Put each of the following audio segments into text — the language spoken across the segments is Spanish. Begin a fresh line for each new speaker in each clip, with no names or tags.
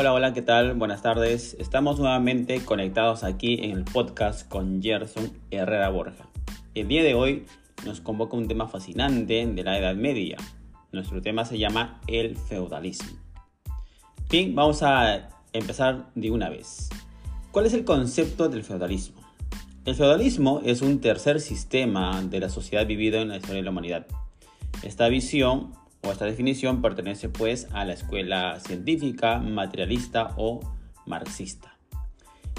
Hola, hola, ¿qué tal? Buenas tardes. Estamos nuevamente conectados aquí en el podcast con Gerson Herrera Borja. El día de hoy nos convoca un tema fascinante de la Edad Media. Nuestro tema se llama el feudalismo. Bien, vamos a empezar de una vez. ¿Cuál es el concepto del feudalismo? El feudalismo es un tercer sistema de la sociedad vivido en la historia de la humanidad. Esta visión o esta definición pertenece pues a la escuela científica, materialista o marxista.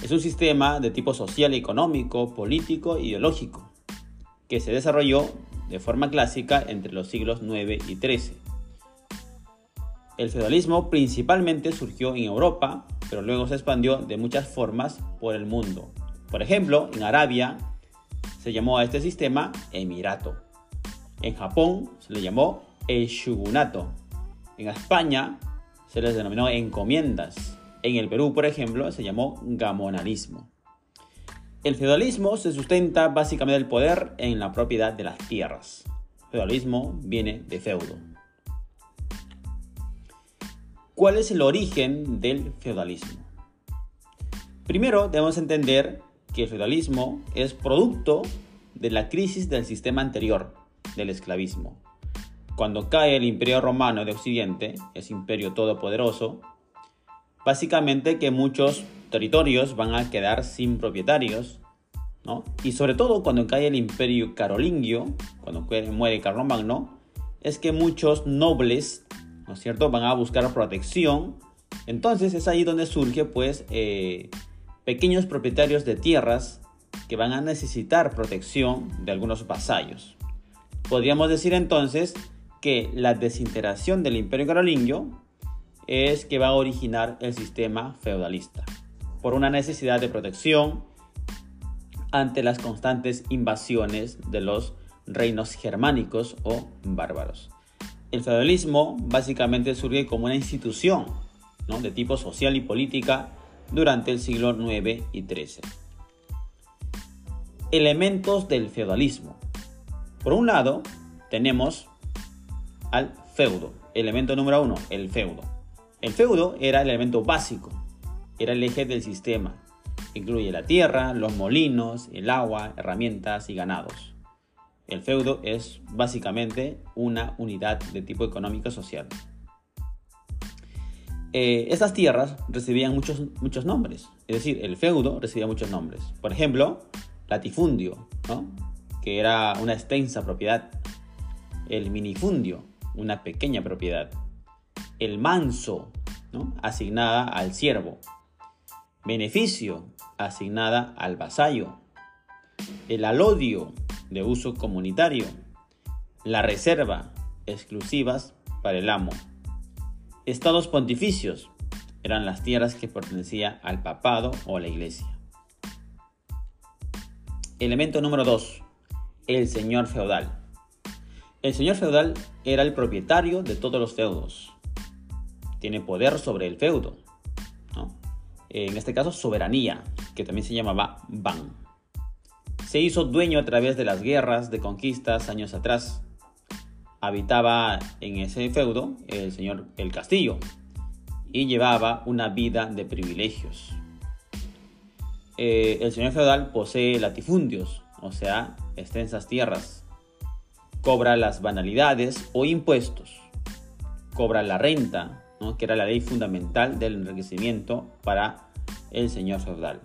Es un sistema de tipo social, económico, político e ideológico que se desarrolló de forma clásica entre los siglos IX y XIII. El feudalismo principalmente surgió en Europa, pero luego se expandió de muchas formas por el mundo. Por ejemplo, en Arabia se llamó a este sistema emirato. En Japón se le llamó el shugunato. En España se les denominó encomiendas. En el Perú, por ejemplo, se llamó gamonalismo. El feudalismo se sustenta básicamente el poder en la propiedad de las tierras. feudalismo viene de feudo. ¿Cuál es el origen del feudalismo? Primero debemos entender que el feudalismo es producto de la crisis del sistema anterior, del esclavismo. Cuando cae el imperio romano de Occidente, ese imperio todopoderoso, básicamente que muchos territorios van a quedar sin propietarios, ¿no? Y sobre todo cuando cae el imperio carolingio, cuando muere Carlomagno, es que muchos nobles, ¿no es cierto?, van a buscar protección. Entonces es ahí donde surge, pues, eh, pequeños propietarios de tierras que van a necesitar protección de algunos vasallos. Podríamos decir entonces que la desintegración del imperio carolingio es que va a originar el sistema feudalista, por una necesidad de protección ante las constantes invasiones de los reinos germánicos o bárbaros. El feudalismo básicamente surge como una institución de tipo social y política durante el siglo IX y XIII. Elementos del feudalismo. Por un lado, tenemos al feudo. Elemento número uno, el feudo. El feudo era el elemento básico, era el eje del sistema. Incluye la tierra, los molinos, el agua, herramientas y ganados. El feudo es básicamente una unidad de tipo económico social. Eh, estas tierras recibían muchos, muchos nombres, es decir, el feudo recibía muchos nombres. Por ejemplo, latifundio, que era una extensa propiedad. El minifundio, una pequeña propiedad. El manso, asignada al siervo. Beneficio, asignada al vasallo. El alodio, de uso comunitario. La reserva, exclusivas para el amo. Estados pontificios, eran las tierras que pertenecían al papado o a la iglesia. Elemento número 2. El señor feudal. El señor feudal era el propietario de todos los feudos. Tiene poder sobre el feudo. En este caso, soberanía, que también se llamaba ban. Se hizo dueño a través de las guerras de conquistas años atrás. Habitaba en ese feudo el señor el castillo y llevaba una vida de privilegios. Eh, el señor feudal posee latifundios, o sea, extensas tierras cobra las banalidades o impuestos, cobra la renta, que era la ley fundamental del enriquecimiento para el señor feudal.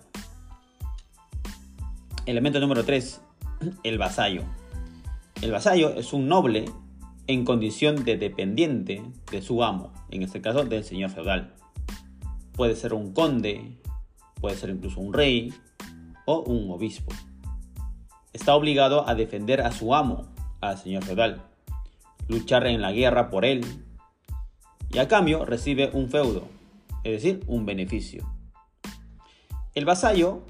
Elemento número 3, el vasallo. El vasallo es un noble en condición de dependiente de su amo, en este caso del señor feudal. Puede ser un conde, puede ser incluso un rey o un obispo. Está obligado a defender a su amo al señor feudal, luchar en la guerra por él y a cambio recibe un feudo, es decir, un beneficio. El vasallo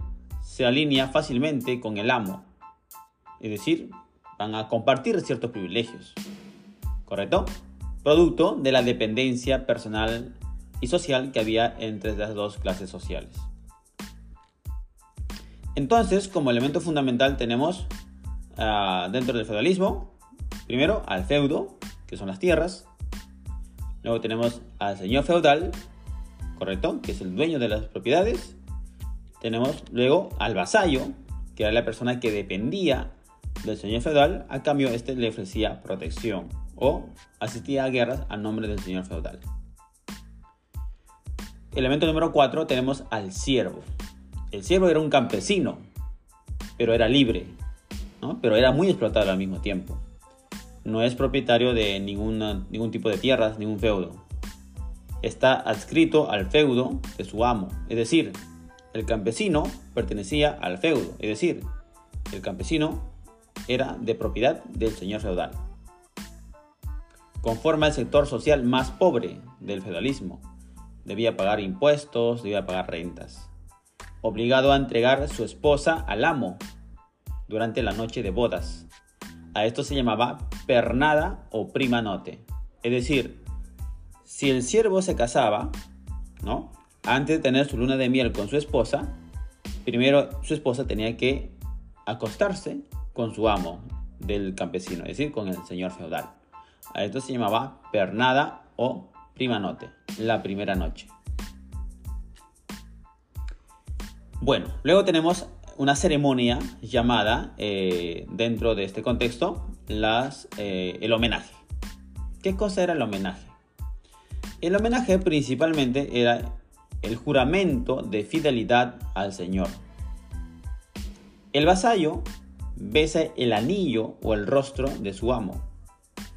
se alinea fácilmente con el amo, es decir, van a compartir ciertos privilegios, ¿correcto? Producto de la dependencia personal y social que había entre las dos clases sociales. Entonces, como elemento fundamental tenemos Ah, dentro del feudalismo, primero al feudo, que son las tierras. Luego tenemos al señor feudal, ¿correcto? Que es el dueño de las propiedades. Tenemos luego al vasallo, que era la persona que dependía del señor feudal, a cambio este le ofrecía protección o asistía a guerras a nombre del señor feudal. Elemento número 4 tenemos al siervo. El siervo era un campesino, pero era libre, pero era muy explotado al mismo tiempo. No es propietario de ninguna, ningún tipo de tierras, ningún feudo. Está adscrito al feudo de su amo, es decir, el campesino pertenecía al feudo, es decir, el campesino era de propiedad del señor feudal. Conforma el sector social más pobre del feudalismo. Debía pagar impuestos, debía pagar rentas. Obligado a entregar su esposa al amo durante la noche de bodas. A esto se llamaba pernada o prima note. Es decir, si el siervo se casaba, ¿no? Antes de tener su luna de miel con su esposa, primero su esposa tenía que acostarse con su amo del campesino, es decir, con el señor feudal. A esto se llamaba pernada o prima note, la primera noche. Bueno, luego tenemos una ceremonia llamada, eh, dentro de este contexto, eh, el homenaje. ¿Qué cosa era el homenaje? El homenaje principalmente era el juramento de fidelidad al Señor. El vasallo besa el anillo o el rostro de su amo,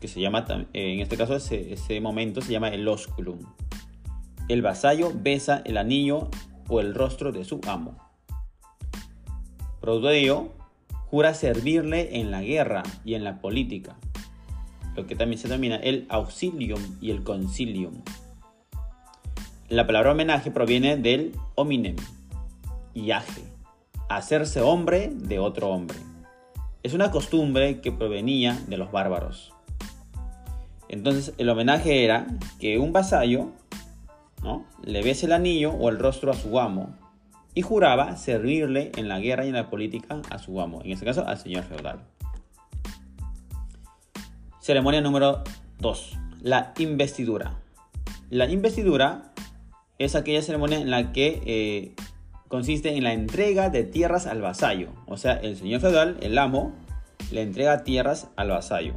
que se llama, eh, en este caso ese, ese momento se llama el osculum. El vasallo besa el anillo o el rostro de su amo. Producto de ello, jura servirle en la guerra y en la política, lo que también se denomina el auxilium y el concilium. La palabra homenaje proviene del hominem, yaje, hacerse hombre de otro hombre. Es una costumbre que provenía de los bárbaros. Entonces el homenaje era que un vasallo ¿no? le bese el anillo o el rostro a su amo y juraba servirle en la guerra y en la política a su amo, en este caso al señor feudal. Ceremonia número 2. La investidura. La investidura es aquella ceremonia en la que eh, consiste en la entrega de tierras al vasallo. O sea, el señor feudal, el amo, le entrega tierras al vasallo.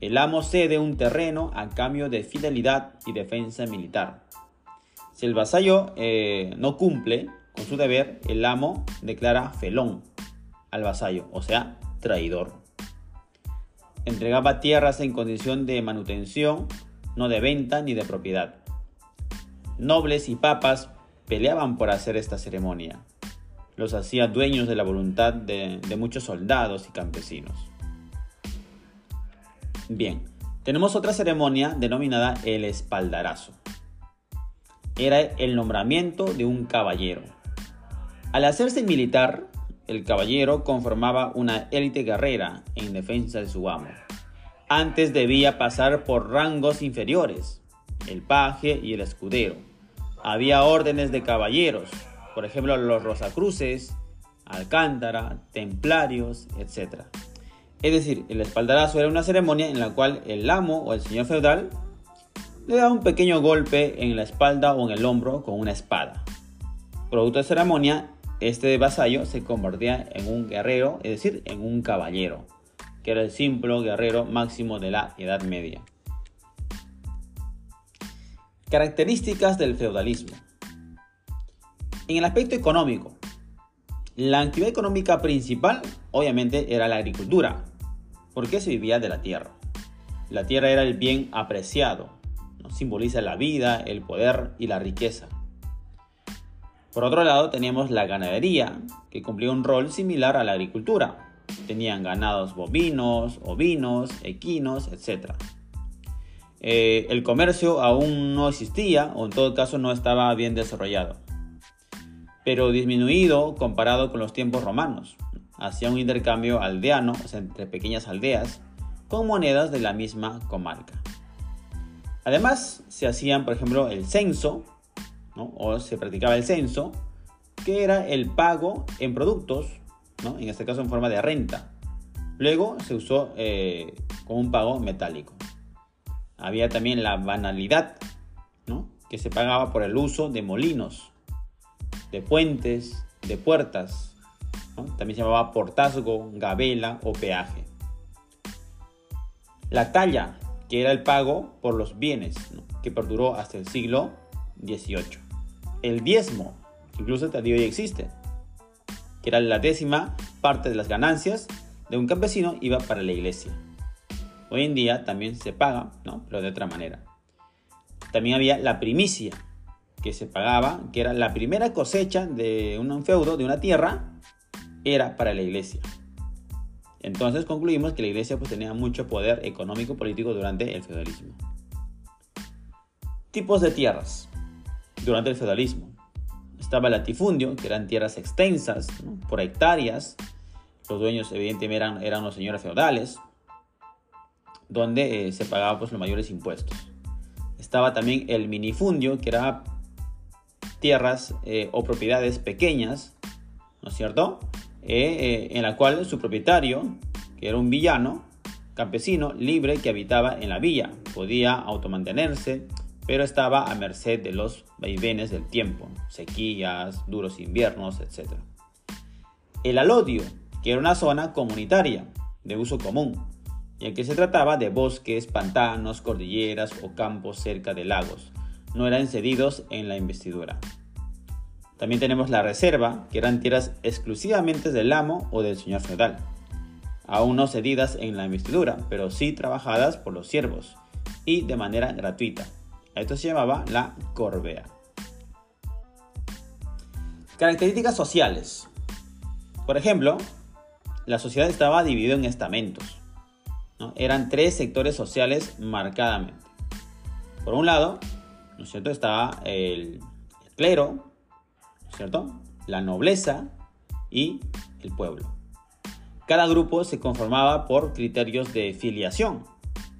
El amo cede un terreno a cambio de fidelidad y defensa militar. Si el vasallo eh, no cumple con su deber, el amo declara felón al vasallo, o sea, traidor. Entregaba tierras en condición de manutención, no de venta ni de propiedad. Nobles y papas peleaban por hacer esta ceremonia. Los hacía dueños de la voluntad de, de muchos soldados y campesinos. Bien, tenemos otra ceremonia denominada el espaldarazo. Era el nombramiento de un caballero. Al hacerse militar, el caballero conformaba una élite guerrera en defensa de su amo. Antes debía pasar por rangos inferiores, el paje y el escudero. Había órdenes de caballeros, por ejemplo los rosacruces, alcántara, templarios, etc. Es decir, el espaldarazo era una ceremonia en la cual el amo o el señor feudal le daba un pequeño golpe en la espalda o en el hombro con una espada. Producto de ceremonia, este vasallo se convertía en un guerrero, es decir, en un caballero, que era el simple guerrero máximo de la Edad Media. Características del feudalismo. En el aspecto económico, la actividad económica principal obviamente era la agricultura, porque se vivía de la tierra. La tierra era el bien apreciado, simboliza la vida, el poder y la riqueza. Por otro lado, teníamos la ganadería, que cumplía un rol similar a la agricultura. Tenían ganados bovinos, ovinos, equinos, etc. Eh, el comercio aún no existía, o en todo caso no estaba bien desarrollado, pero disminuido comparado con los tiempos romanos. Hacía un intercambio aldeano, entre pequeñas aldeas, con monedas de la misma comarca. Además, se hacían, por ejemplo, el censo, o se practicaba el censo, que era el pago en productos, en este caso en forma de renta. Luego se usó con un pago metálico. Había también la banalidad, que se pagaba por el uso de molinos, de puentes, de puertas. También se llamaba portazgo, gabela o peaje. La talla, que era el pago por los bienes, que perduró hasta el siglo XVIII. El diezmo, incluso hasta hoy existe, que era la décima parte de las ganancias de un campesino iba para la iglesia. Hoy en día también se paga, ¿no? pero de otra manera. También había la primicia, que se pagaba, que era la primera cosecha de un feudo, de una tierra, era para la iglesia. Entonces concluimos que la iglesia pues, tenía mucho poder económico político durante el feudalismo. Tipos de tierras durante el feudalismo. Estaba el latifundio, que eran tierras extensas, por hectáreas. Los dueños evidentemente eran, eran los señores feudales, donde eh, se pagaban pues, los mayores impuestos. Estaba también el minifundio, que era tierras eh, o propiedades pequeñas, ¿no es cierto? Eh, en la cual su propietario, que era un villano, campesino, libre, que habitaba en la villa, podía automantenerse, pero estaba a merced de los vaivenes del tiempo, sequías, duros inviernos, etc. El alodio, que era una zona comunitaria de uso común, ya que se trataba de bosques, pantanos, cordilleras o campos cerca de lagos. No eran cedidos en la investidura. También tenemos la reserva, que eran tierras exclusivamente del amo o del señor feudal, aún no cedidas en la investidura, pero sí trabajadas por los siervos y de manera gratuita. Esto se llamaba la corbea. Características sociales. Por ejemplo, la sociedad estaba dividida en estamentos. Eran tres sectores sociales marcadamente. Por un lado, ¿no es cierto? estaba el, clero, cierto? la nobleza y el pueblo. Cada grupo se conformaba por criterios de filiación,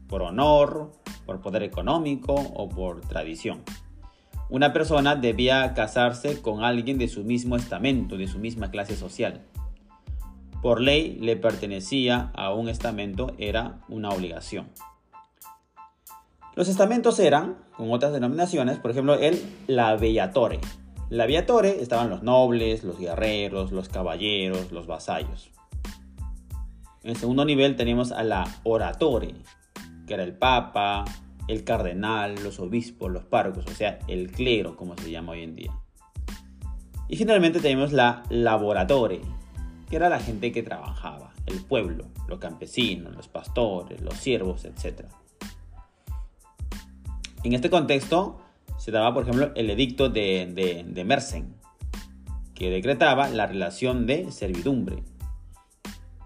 por honor, por poder económico o por tradición. Una persona debía casarse con alguien de su mismo estamento, de su misma clase social por ley le pertenecía a un estamento era una obligación. Los estamentos eran, con otras denominaciones, por ejemplo, el labiatore. Labiatore estaban los nobles, los guerreros, los caballeros, los vasallos. En el segundo nivel tenemos a la oratore, que era el papa, el cardenal, los obispos, los párrocos, o sea, el clero, como se llama hoy en día. Y finalmente tenemos la laboratore, que era la gente que trabajaba, el pueblo, los campesinos, los pastores, los siervos, etc. En este contexto se daba, por ejemplo, el edicto de, de, Mersen, que decretaba la relación de servidumbre.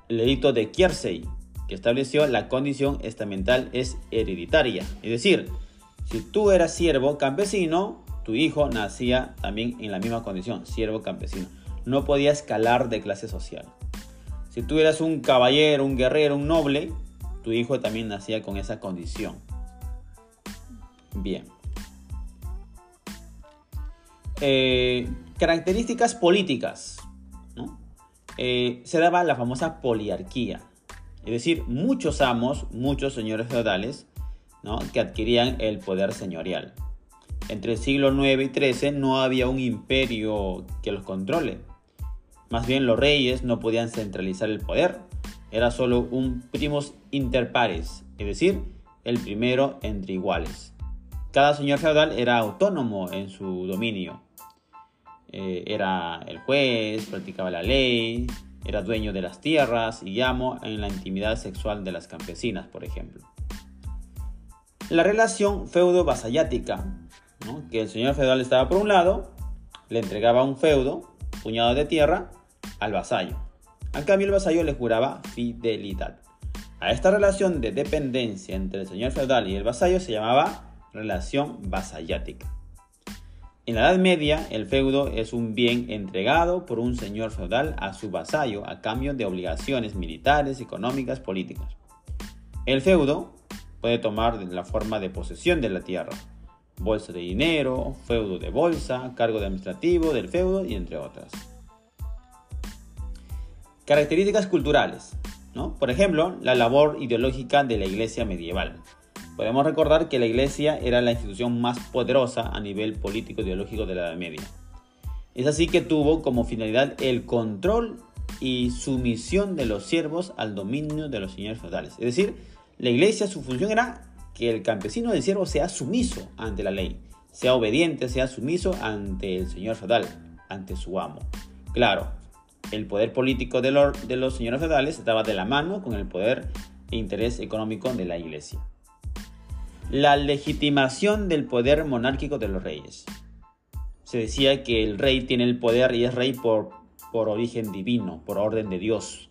El edicto de Kiersey, que estableció la condición estamental es hereditaria. Es decir, si tú eras siervo campesino, tu hijo nacía también en la misma condición, siervo campesino no podía escalar de clase social. Si tú eras un caballero, un guerrero, un noble, tu hijo también nacía con esa condición. Bien. Eh, características políticas. Eh, se daba la famosa poliarquía. Es decir, muchos amos, muchos señores feudales, que adquirían el poder señorial. Entre el siglo IX y XIII no había un imperio que los controle. Más bien los reyes no podían centralizar el poder, era solo un primos inter pares, es decir, el primero entre iguales. Cada señor feudal era autónomo en su dominio. Eh, era el juez, practicaba la ley, era dueño de las tierras y amo en la intimidad sexual de las campesinas, por ejemplo. La relación feudo-vasallática, que el señor feudal estaba por un lado, le entregaba un feudo, puñado de tierra, al vasallo. Al cambio, el vasallo le juraba fidelidad. A esta relación de dependencia entre el señor feudal y el vasallo se llamaba relación vasallática. En la Edad Media, el feudo es un bien entregado por un señor feudal a su vasallo a cambio de obligaciones militares, económicas, políticas. El feudo puede tomar la forma de posesión de la tierra, bolsa de dinero, feudo de bolsa, cargo administrativo del feudo y entre otras. Características culturales. ¿no? Por ejemplo, la labor ideológica de la iglesia medieval. Podemos recordar que la Iglesia era la institución más poderosa a nivel político ideológico de la Edad Media. Es así que tuvo como finalidad el control y sumisión de los siervos al dominio de los señores feudales. Es decir, la Iglesia su función era que el campesino del siervo sea sumiso ante la ley, sea obediente, sea sumiso ante el señor feudal, ante su amo. Claro, el poder político de los señores feudales estaba de la mano con el poder e interés económico de la Iglesia la legitimación del poder monárquico de los reyes. Se decía que el rey tiene el poder y es rey por, por origen divino, por orden de Dios.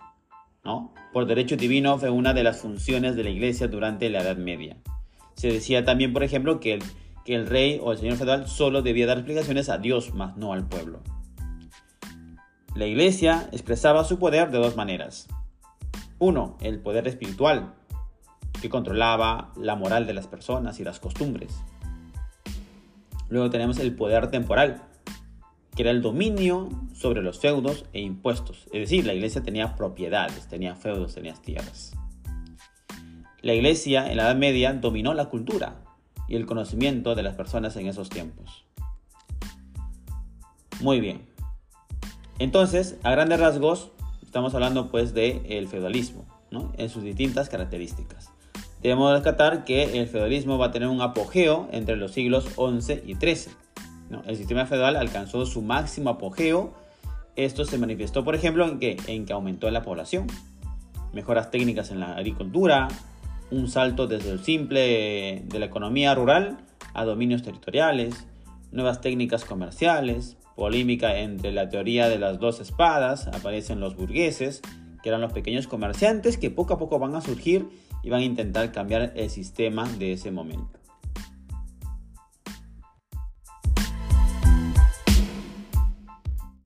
¿no? Por derecho divino fue una de las funciones de la iglesia durante la Edad Media. Se decía también, por ejemplo, que el, que el rey o el señor feudal solo debía dar explicaciones a Dios, más no al pueblo. La iglesia expresaba su poder de dos maneras. Uno, el poder espiritual, que controlaba la moral de las personas y las costumbres. Luego tenemos el poder temporal, que era el dominio sobre los feudos e impuestos. Es decir, la iglesia tenía propiedades, tenía feudos, tenía tierras. La iglesia en la Edad Media dominó la cultura y el conocimiento de las personas en esos tiempos. Muy bien. Entonces, a grandes rasgos, estamos hablando pues del feudalismo, en sus distintas características. Debemos rescatar que el feudalismo va a tener un apogeo entre los siglos XI y XIII. El sistema feudal alcanzó su máximo apogeo. Esto se manifestó, por ejemplo, en que, en que aumentó la población, mejoras técnicas en la agricultura, un salto desde el simple de la economía rural a dominios territoriales, nuevas técnicas comerciales, polémica entre la teoría de las dos espadas, aparecen los burgueses, que eran los pequeños comerciantes que poco a poco van a surgir y van a intentar cambiar el sistema de ese momento.